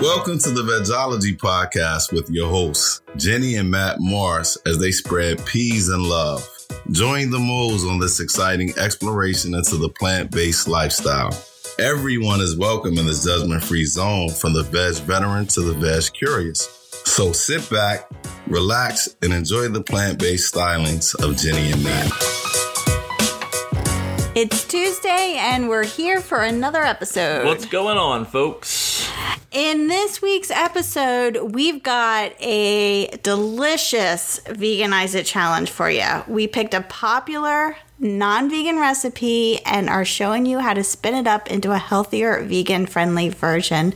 Welcome to the Vegology Podcast with your hosts, Jenny and Matt Morris, as they spread peas and love. Join the moles on this exciting exploration into the plant based lifestyle. Everyone is welcome in this judgment free zone from the veg veteran to the veg curious. So sit back, relax, and enjoy the plant based stylings of Jenny and Matt. It's Tuesday, and we're here for another episode. What's going on, folks? In this week's episode, we've got a delicious Veganize It challenge for you. We picked a popular non vegan recipe and are showing you how to spin it up into a healthier, vegan friendly version.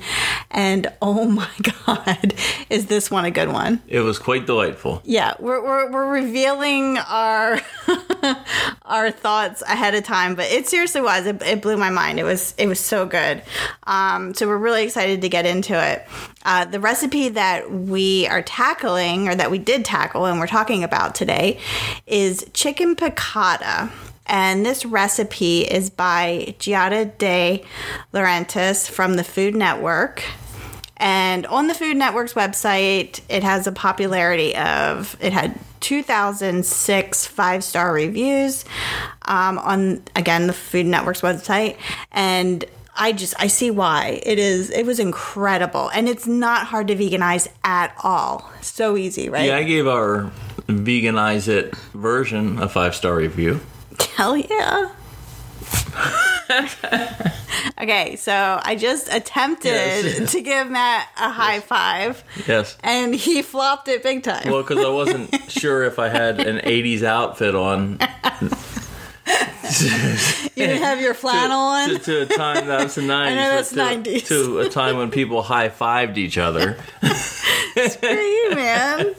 And oh my God, is this one a good one? It was quite delightful. Yeah, we're, we're, we're revealing our our thoughts ahead of time, but it seriously was. It, it blew my mind. It was it was so good. Um, so we're really excited to get into it. Uh, the recipe that we are tackling, or that we did tackle, and we're talking about today, is chicken piccata. And this recipe is by Giada de Laurentiis from the Food Network. And on the Food Network's website, it has a popularity of, it had 2006 five star reviews um, on, again, the Food Network's website. And I just I see why it is. It was incredible, and it's not hard to veganize at all. So easy, right? Yeah, I gave our veganize it version a five star review. Hell yeah. okay, so I just attempted Yes. to give Matt a high five, Yes. and he flopped it big time. Well, because I wasn't sure if I had an '80s outfit on you didn't have your flannel on. to, to a time that was the '90s. know that's to, 90s. to a time when people high fived each other. Screw you, man.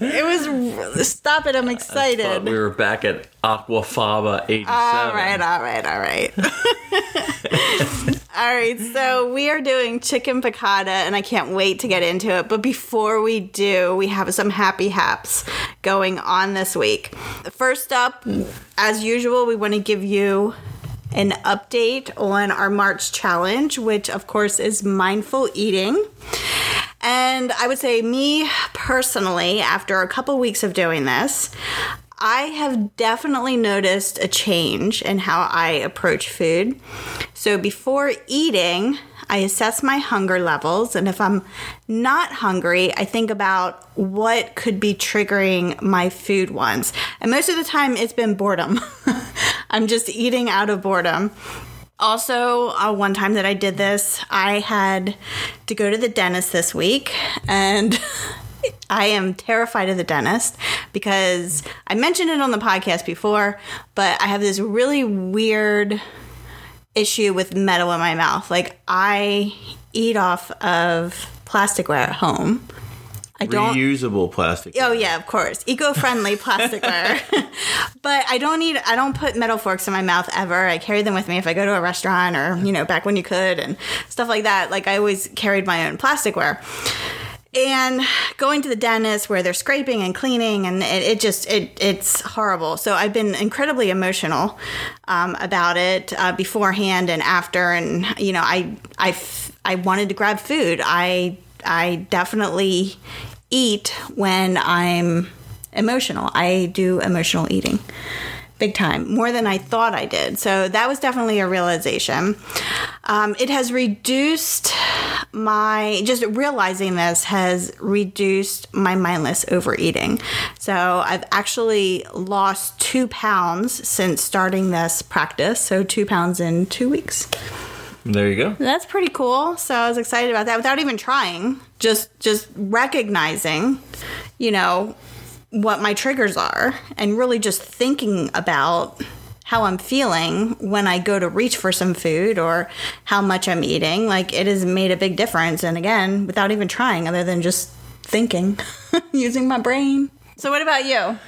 It was. Stop it! I'm excited. we were back at Aquafaba '87. All right, all right, all right. all right, so we are doing chicken piccata, and I can't wait to get into it. But before we do, we have some happy haps going on this week. First up, as usual, we want to give you an update on our March challenge, which of course is mindful eating. And I would say, me personally, after a couple weeks of doing this, I have definitely noticed a change in how I approach food. So before eating, I assess my hunger levels. And if I'm not hungry, I think about what could be triggering my food wants. And most of the time, it's been boredom. I'm just eating out of boredom. Also, uh, one time that I did this, I had to go to the dentist this week, and I am terrified of the dentist because I mentioned it on the podcast before, but I have this really weird issue with metal in my mouth. Like, I eat off of plasticware at home. I don't. Reusable plastic. Oh yeah, of course, eco-friendly plasticware. but I don't need. I don't put metal forks in my mouth ever. I carry them with me if I go to a restaurant or you know back when you could and stuff like that. Like I always carried my own plasticware. And going to the dentist where they're scraping and cleaning and it, it just it it's horrible. So I've been incredibly emotional um, about it uh, beforehand and after. And you know I I I wanted to grab food. I I definitely eat when I'm emotional. I do emotional eating big time, more than I thought I did. So that was definitely a realization. Um, it has reduced my, just realizing this has reduced my mindless overeating. So I've actually lost two pounds since starting this practice. So two pounds in two weeks. There you go. That's pretty cool. So I was excited about that without even trying. Just just recognizing, you know, what my triggers are and really just thinking about how I'm feeling when I go to reach for some food or how much I'm eating. Like it has made a big difference and again, without even trying other than just thinking, using my brain. So what about you?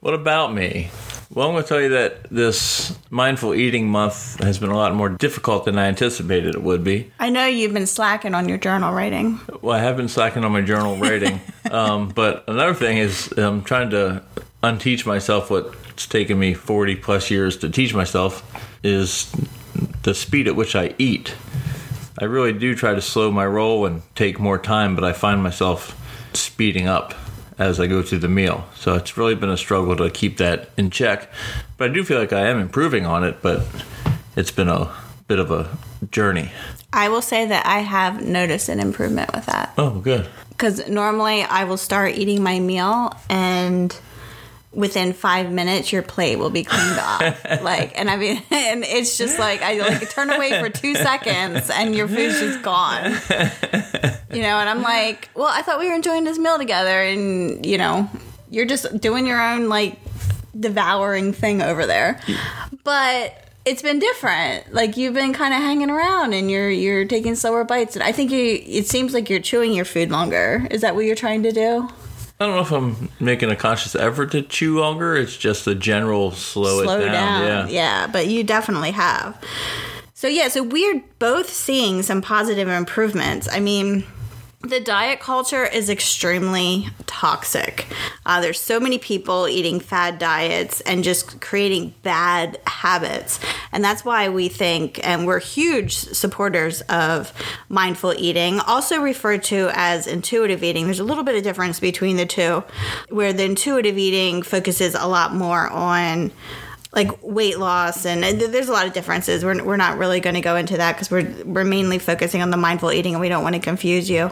What about me? Well, I'm going to tell you that this mindful eating month has been a lot more difficult than I anticipated it would be. I know you've been slacking on your journal writing. Well, I have been slacking on my journal writing, um, but another thing is I'm trying to unteach myself what's taken me 40 plus years to teach myself is the speed at which I eat. I really do try to slow my roll and take more time, but I find myself speeding up as I go through the meal. So it's really been a struggle to keep that in check. But I do feel like I am improving on it, but it's been a bit of a journey. I will say that I have noticed an improvement with that. Oh, good. Because normally I will start eating my meal and within five minutes your plate will be cleaned off. like, and I mean, and it's just like I like turn away for two seconds and your food's just gone. You know, and I'm like, well, I thought we were enjoying this meal together, and you know, you're just doing your own like devouring thing over there. But it's been different. Like you've been kind of hanging around and you're you're taking slower bites. And I think you it seems like you're chewing your food longer. Is that what you're trying to do? I don't know if I'm making a conscious effort to chew longer. It's just the general slow, Slow it down. down. Yeah. yeah, but you definitely have. So yeah, so we're both seeing some positive improvements. I mean, the diet culture is extremely toxic. Uh, there's so many people eating fad diets and just creating bad habits. And that's why we think, and we're huge supporters of mindful eating, also referred to as intuitive eating. There's a little bit of difference between the two, where the intuitive eating focuses a lot more on like weight loss and there's a lot of differences. We're, we're not really going to go into that because we're, we're mainly focusing on the mindful eating and we don't want to confuse you.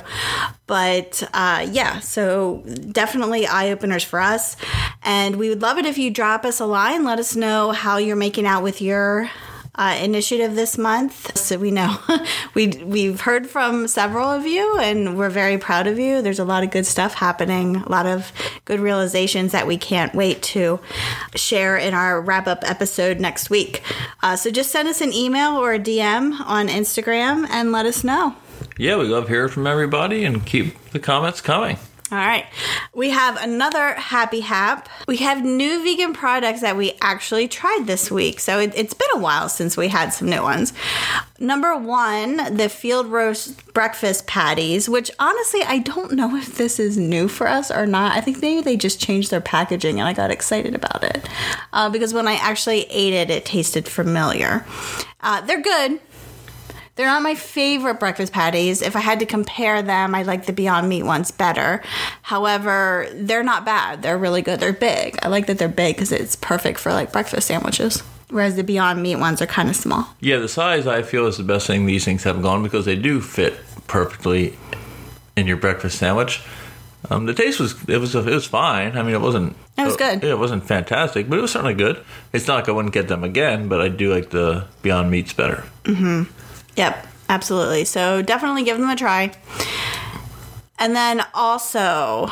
But uh, yeah so definitely eye-openers for us. And we would love it if you drop us a line let us know how you're making out with your uh, initiative this month. So we know we we've heard from several of you, and we're very proud of you. There's a lot of good stuff happening, a lot of good realizations that we can't wait to share in our wrap up episode next week. Uh, so just send us an email or a DM on Instagram and let us know. Yeah, we love hearing from everybody and keep the comments coming. All right. We have another happy hap. We have new vegan products that we actually tried this week. So it, has been a while since we had some new ones. Number one, the field roast breakfast patties, which honestly, I don't know if this is new for us or not. I think maybe they just changed their packaging and I got excited about it. Uh, because when I actually ate it, it tasted familiar. Uh, they're good. They're not my favorite breakfast patties. If I had to compare them, I like the Beyond Meat ones better. However, they're not bad. They're really good. They're big. I like that they're big because it's perfect for like breakfast sandwiches. Whereas the Beyond Meat ones are kind of small. Yeah, the size I feel is the best thing these things have gone because they do fit perfectly in your breakfast sandwich. Um, the taste was it was it was fine. I mean, it wasn't. It was good. It wasn't fantastic, but it was certainly good. It's not like I wouldn't get them again, but I do like the Beyond Meats better. Yep, absolutely. So definitely give them a try. And then also,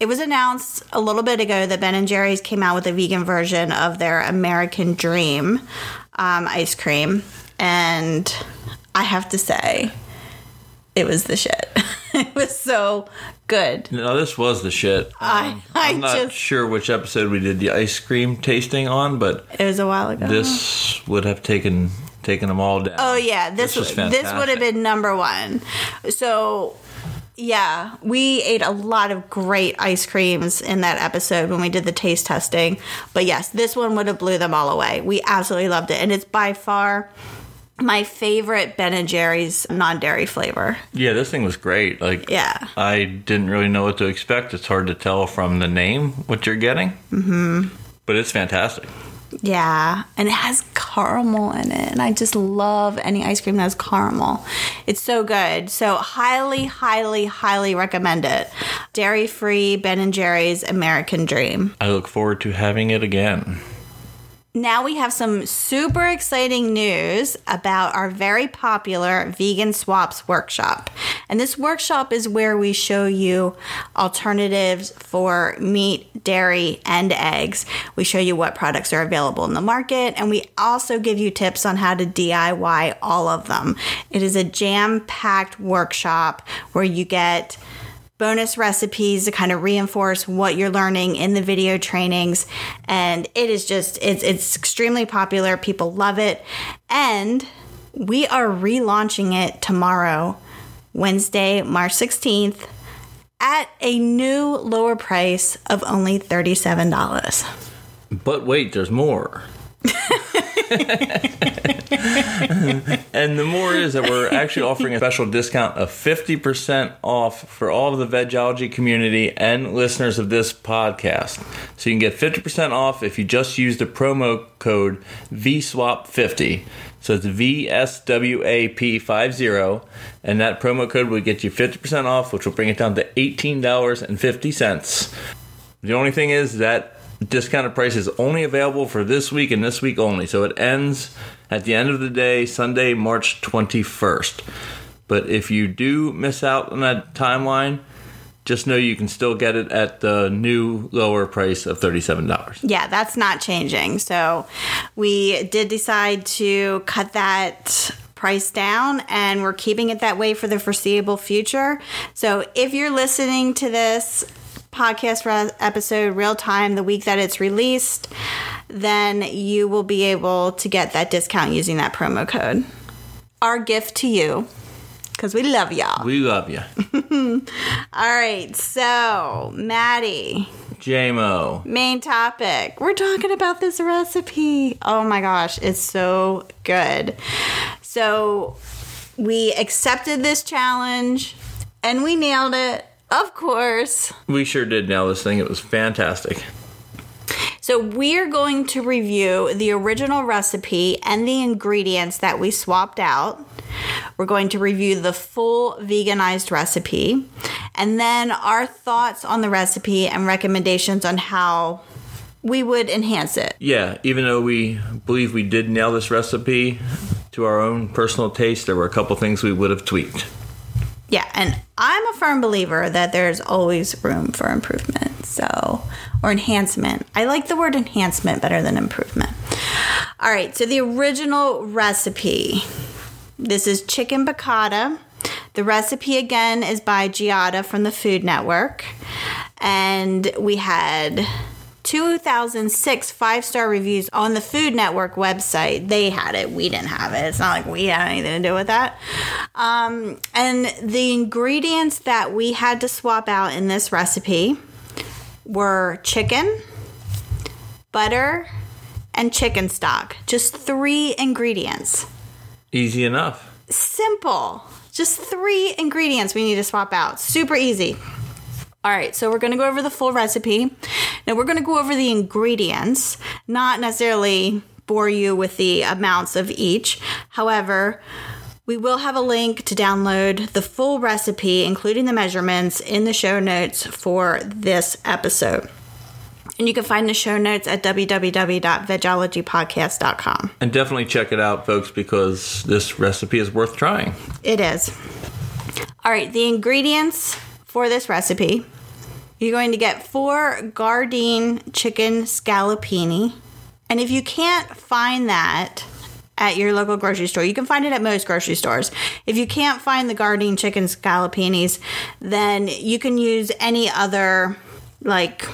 it was announced a little bit ago that Ben and Jerry's came out with a vegan version of their American Dream um, ice cream, and I have to say, it was the shit. it was so good. No, this was the shit. I, I I'm not just sure which episode we did the ice cream tasting on, but it was a while ago. this would have taken taken them all down. Oh yeah, this This was this, would have been number one. So yeah, we ate a lot of great ice creams in that episode when we did the taste testing. But yes, this one would have blew them all away. We absolutely loved it, and it's by far my favorite Ben and Jerry's non-dairy flavor. Yeah, this thing was great. Like, Yeah. I didn't really know what to expect. It's hard to tell from the name what you're getting. Mm-hmm. But it's fantastic. Yeah, and it has caramel in it, and I just love any ice cream that has caramel. It's so good. So highly, highly, highly recommend it. Dairy-free Ben and Jerry's American Dream. I look forward to having it again. Now we have some super exciting news about our very popular Vegan Swaps workshop. And this workshop is where we show you alternatives for meat, dairy, and eggs. We show you what products are available in the market, and we also give you tips on how to DIY all of them. It is a jam packed workshop where you get bonus recipes to kind of reinforce what you're learning in the video trainings and it is just it's it's extremely popular people love it and we are relaunching it tomorrow Wednesday March 16th at a new lower price of only $37 But wait, there's more. and the more is that we're actually offering a special discount of 50% off for all of the vegology community and listeners of this podcast. So you can get 50% off if you just use the promo code VSWAP50. So it's VSWAP50, and that promo code will get you 50% off, which will bring it down to $18.50. The only thing is that discounted price is only available for this week and this week only. So it ends at the end of the day, Sunday, March 21st. But if you do miss out on that timeline, just know you can still get it at the new lower price of $37. Yeah, that's not changing. So we did decide to cut that price down and we're keeping it that way for the foreseeable future. So if you're listening to this podcast re- episode real time the week that it's released, then you will be able to get that discount using that promo code. Our gift to you because we love y'all. We love you. All right, so Maddie, JMO. main topic. We're talking about this recipe. Oh my gosh, it's so good. So we accepted this challenge and we nailed it. Of course. We sure did nail this thing. It was fantastic. So, we're going to review the original recipe and the ingredients that we swapped out. We're going to review the full veganized recipe and then our thoughts on the recipe and recommendations on how we would enhance it. Yeah, even though we believe we did nail this recipe to our own personal taste, there were a couple things we would have tweaked. Yeah, and I'm a firm believer that there's always room for improvement. So, or enhancement. I like the word enhancement better than improvement. All right, so the original recipe. This is chicken piccata. The recipe again is by Giada from the Food Network. And we had 2006 five star reviews on the Food Network website. They had it. We didn't have it. It's not like we had anything to do with that. Um, and the ingredients that we had to swap out in this recipe were chicken, butter, and chicken stock. Just three ingredients. Easy enough. Simple. Just three ingredients we need to swap out. Super easy. All right, so we're going to go over the full recipe. Now we're going to go over the ingredients, not necessarily bore you with the amounts of each. However, we will have a link to download the full recipe, including the measurements, in the show notes for this episode. And you can find the show notes at www.vegologypodcast.com. And definitely check it out, folks, because this recipe is worth trying. It is. All right, the ingredients for this recipe you're going to get four Gardein chicken scallopini. And if you can't find that at your local grocery store, you can find it at most grocery stores. If you can't find the Gardein chicken scallopinis, then you can use any other like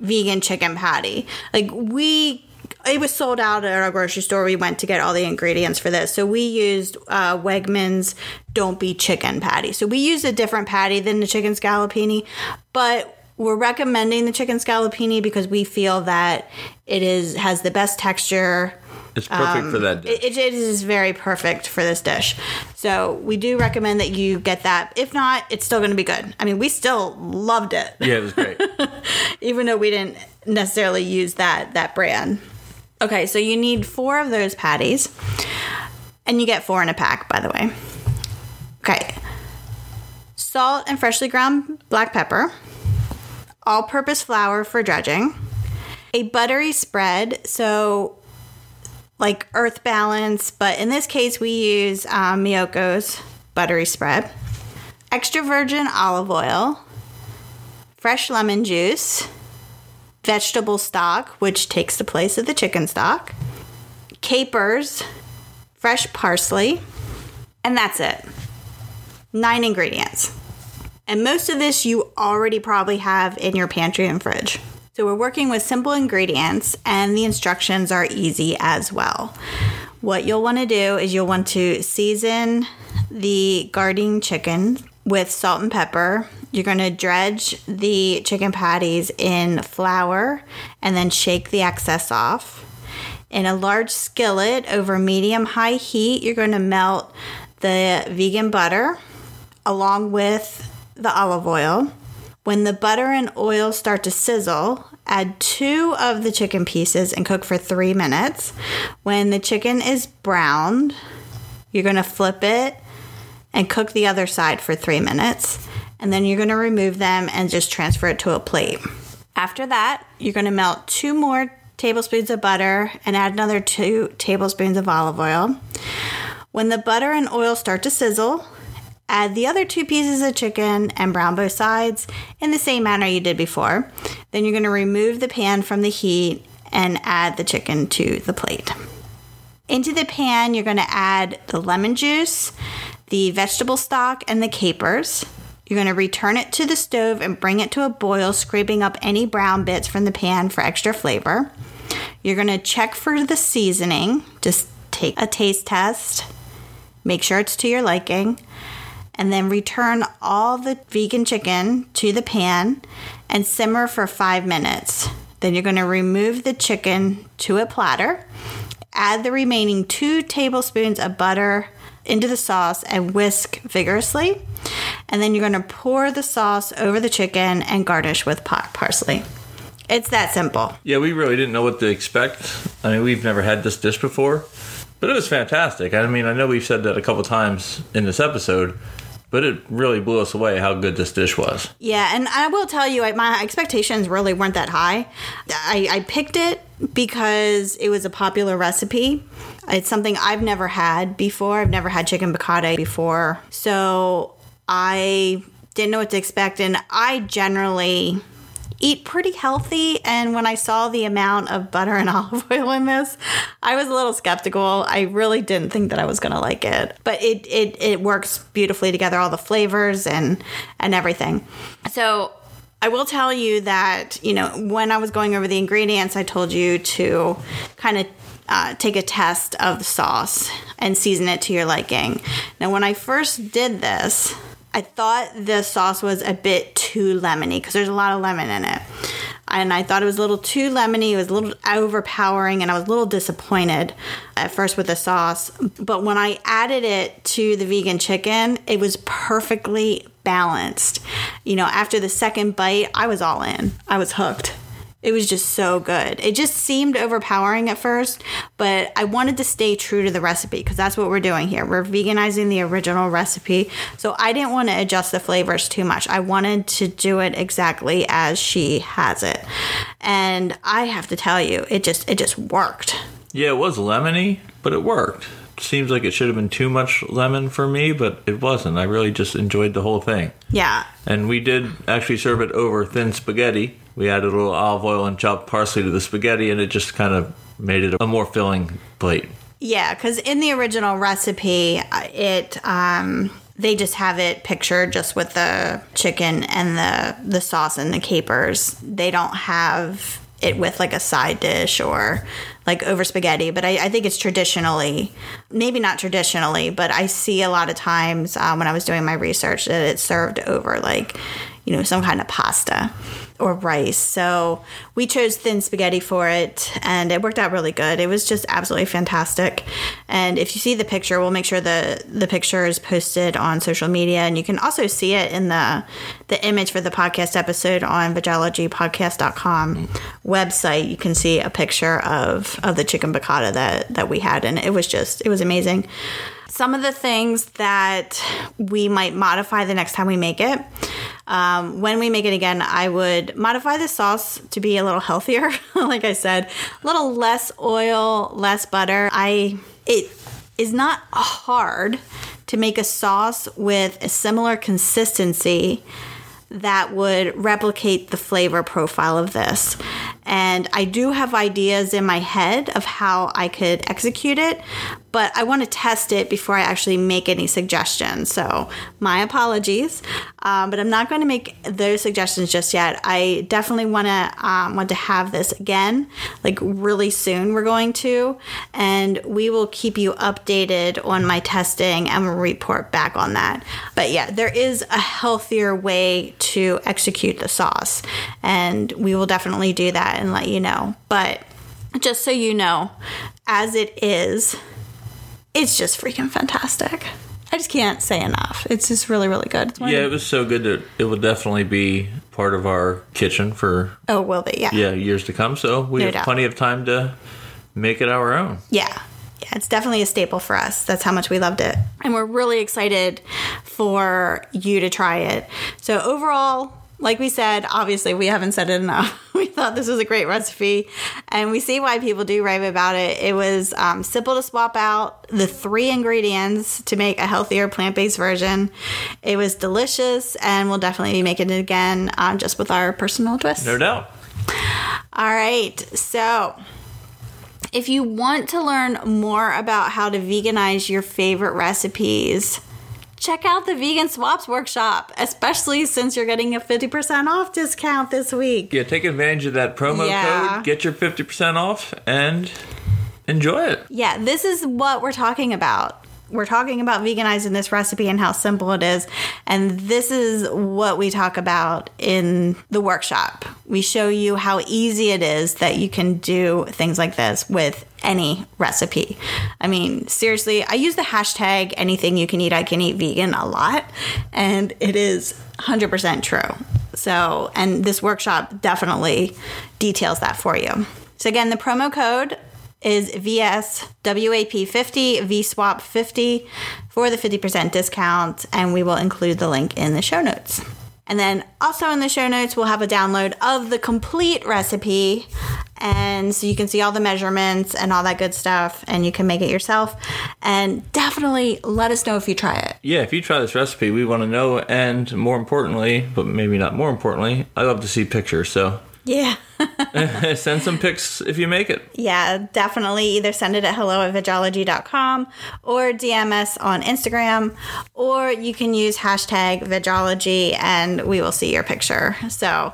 vegan chicken patty. Like we it was sold out at our grocery store. We went to get all the ingredients for this. So we used uh, Wegmans Don't Be Chicken patty. So we used a different patty than the chicken scallopini, but we're recommending the chicken scallopini because we feel that it is has the best texture. It's perfect for that dish. Um, It, it is very perfect for this dish. So we do recommend that you get that. If not, it's still going to be good. I mean, we still loved it, yeah, it was great. even though we didn't necessarily use that that brand. Okay, so you need four of those patties, and you get four in a pack, by the way. Okay, salt and freshly ground black pepper, all purpose flour for dredging, a buttery spread, so like earth balance, but in this case, we use um, Miyoko's buttery spread, extra virgin olive oil, fresh lemon juice, vegetable stock, which takes the place of the chicken stock, capers, fresh parsley, and that's it. Nine ingredients. And most of this you already probably have in your pantry and fridge. So we're working with simple ingredients, and the instructions are easy as well. What you'll want to do is you'll want to season the Gardein chicken with salt and pepper. You're going to dredge the chicken patties in flour and then shake the excess off. In a large skillet over medium high heat, you're going to melt the vegan butter along with the olive oil. When the butter and oil start to sizzle, add two of the chicken pieces and cook for three minutes. When the chicken is browned, you're going to flip it and cook the other side for three minutes. And then you're going to remove them and just transfer it to a plate. After that, you're going to melt two more tablespoons of butter and add another two tablespoons of olive oil. When the butter and oil start to sizzle, add the other two pieces of chicken and brown both sides in the same manner you did before. Then you're going to remove the pan from the heat and add the chicken to the plate. Into the pan, you're going to add the lemon juice, the vegetable stock, and the capers. You're going to return it to the stove and bring it to a boil, scraping up any brown bits from the pan for extra flavor. You're going to check for the seasoning. Just take a taste test, make sure it's to your liking, and then return all the vegan chicken to the pan and simmer for five minutes. Then you're going to remove the chicken to a platter, add the remaining two tablespoons of butter into the sauce and whisk vigorously. And then you're going to pour the sauce over the chicken and garnish with pot parsley. It's that simple. Yeah, we really didn't know what to expect. I mean, we've never had this dish before, but it was fantastic. I mean, I know we've said that a couple times in this episode, but it really blew us away how good this dish was. Yeah, and I will tell you, my expectations really weren't that high. I, I picked it because it was a popular recipe. It's something I've never had before. I've never had chicken piccata before. So I didn't know what to expect. And I generally eat pretty healthy. And when I saw the amount of butter and olive oil in this, I was a little skeptical. I really didn't think that I was to like it, but it, it, it works beautifully together, all the flavors and, and everything. So I will tell you that, you know, when I was going over the ingredients, I told you to kind of uh, take a test of the sauce and season it to your liking. Now, when I first did this, I thought the sauce was a bit too lemony because there's a lot of lemon in it. And I thought it was a little too lemony. It was a little overpowering, and I was a little disappointed at first with the sauce. But when I added it to the vegan chicken, it was perfectly balanced. You know, after the second bite, I was all in, I was hooked. It was just so good. It just seemed overpowering at first, but I wanted to stay true to the recipe because that's what we're doing here. We're veganizing the original recipe. So I didn't want to adjust the flavors too much. I wanted to do it exactly as she has it. And I have to tell you, it just it just worked. Yeah, it was lemony, but it worked. Seems like it should have been too much lemon for me, but it wasn't. I really just enjoyed the whole thing. Yeah. And we did actually serve it over thin spaghetti. We added a little olive oil and chopped parsley to the spaghetti, and it just kind of made it a more filling plate. Yeah, because in the original recipe, uh, it um, they just have it pictured just with the chicken and the the sauce and the capers. They don't have it with like a side dish or like over spaghetti. But I, I think it's traditionally, maybe not traditionally, but I see a lot of times um, when I was doing my research that it's served over like you know some kind of pasta or rice. So we chose thin spaghetti for it and it worked out really good. It was just absolutely fantastic. And if you see the picture, we'll make sure the the picture is posted on social media and you can also see it in the the image for the podcast episode on vegologypodcast.com website. You can see a picture of of the chicken piccata that that we had and it was just it was amazing. Some of the things that we might modify the next time we make it. Um, when we make it again, I would modify the sauce to be a little healthier. like I said, a little less oil, less butter. I it is not hard to make a sauce with a similar consistency that would replicate the flavor profile of this. And I do have ideas in my head of how I could execute it, but I want to test it before I actually make any suggestions. So, my apologies, um, but I'm not going to make those suggestions just yet. I definitely want to um, want to have this again, like really soon. We're going to, and we will keep you updated on my testing and we'll report back on that. But yeah, there is a healthier way to execute the sauce, and we will definitely do that and let you know. But just so you know, as it is, it's just freaking fantastic. I just can't say enough. It's just really, really good. It's Yeah, it was so good that it will definitely be part of our kitchen for oh, will be, yeah. yeah years to come. So we No have doubt. plenty of time to make it our own. Yeah. Yeah, it's definitely a staple for us. That's how much we loved it. And we're really excited for you to try it. So, overall, like we said, obviously, we haven't said it enough. We thought this was a great recipe, and we see why people do rave about it. It was um, simple to swap out the three ingredients to make a healthier plant based version. It was delicious, and we'll definitely be making it again um, just with our personal twist. No doubt. All right. So, if you want to learn more about how to veganize your favorite recipes, check out the Vegan Swaps Workshop, especially since you're getting a 50% off discount this week. Yeah, take advantage of that promo Yeah. code. Get your fifty percent off and enjoy it. Yeah, this is what we're talking about. We're talking about veganizing this recipe and how simple it is. And this is what we talk about in the workshop. We show you how easy it is that you can do things like this with any recipe. I mean, seriously, I use the hashtag anything you can eat, I can eat vegan a lot. And it is 100% true. So, and this workshop definitely details that for you. So, again, the promo code is VSWAP50, VSWAP50 for the 50% discount, and we will include the link in the show notes. And then also in the show notes, we'll have a download of the complete recipe. And so you can see all the measurements and all that good stuff, and you can make it yourself. And definitely let us know if you try it. Yeah, if you try this recipe, we want to know. And more importantly, but maybe not more importantly, I love to see pictures. So Yeah. send some pics if you make it. Yeah, definitely either send it at hello at vegology.com or DM us on Instagram, or you can use hashtag vegology and we will see your picture. So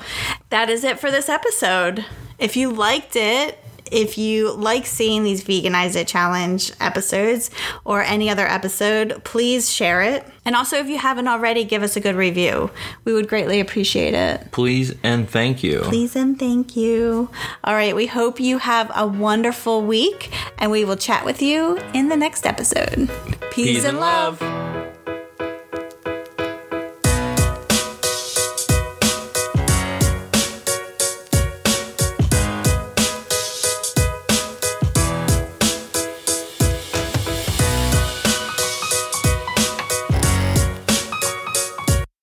that is it for this episode. If you liked it, if you like seeing these Veganize It Challenge episodes or any other episode, please share it. And also, if you haven't already, give us a good review. We would greatly appreciate it. Please and thank you. Please and thank you. All right, we hope you have a wonderful week and we will chat with you in the next episode. Peace, Peace and love. love.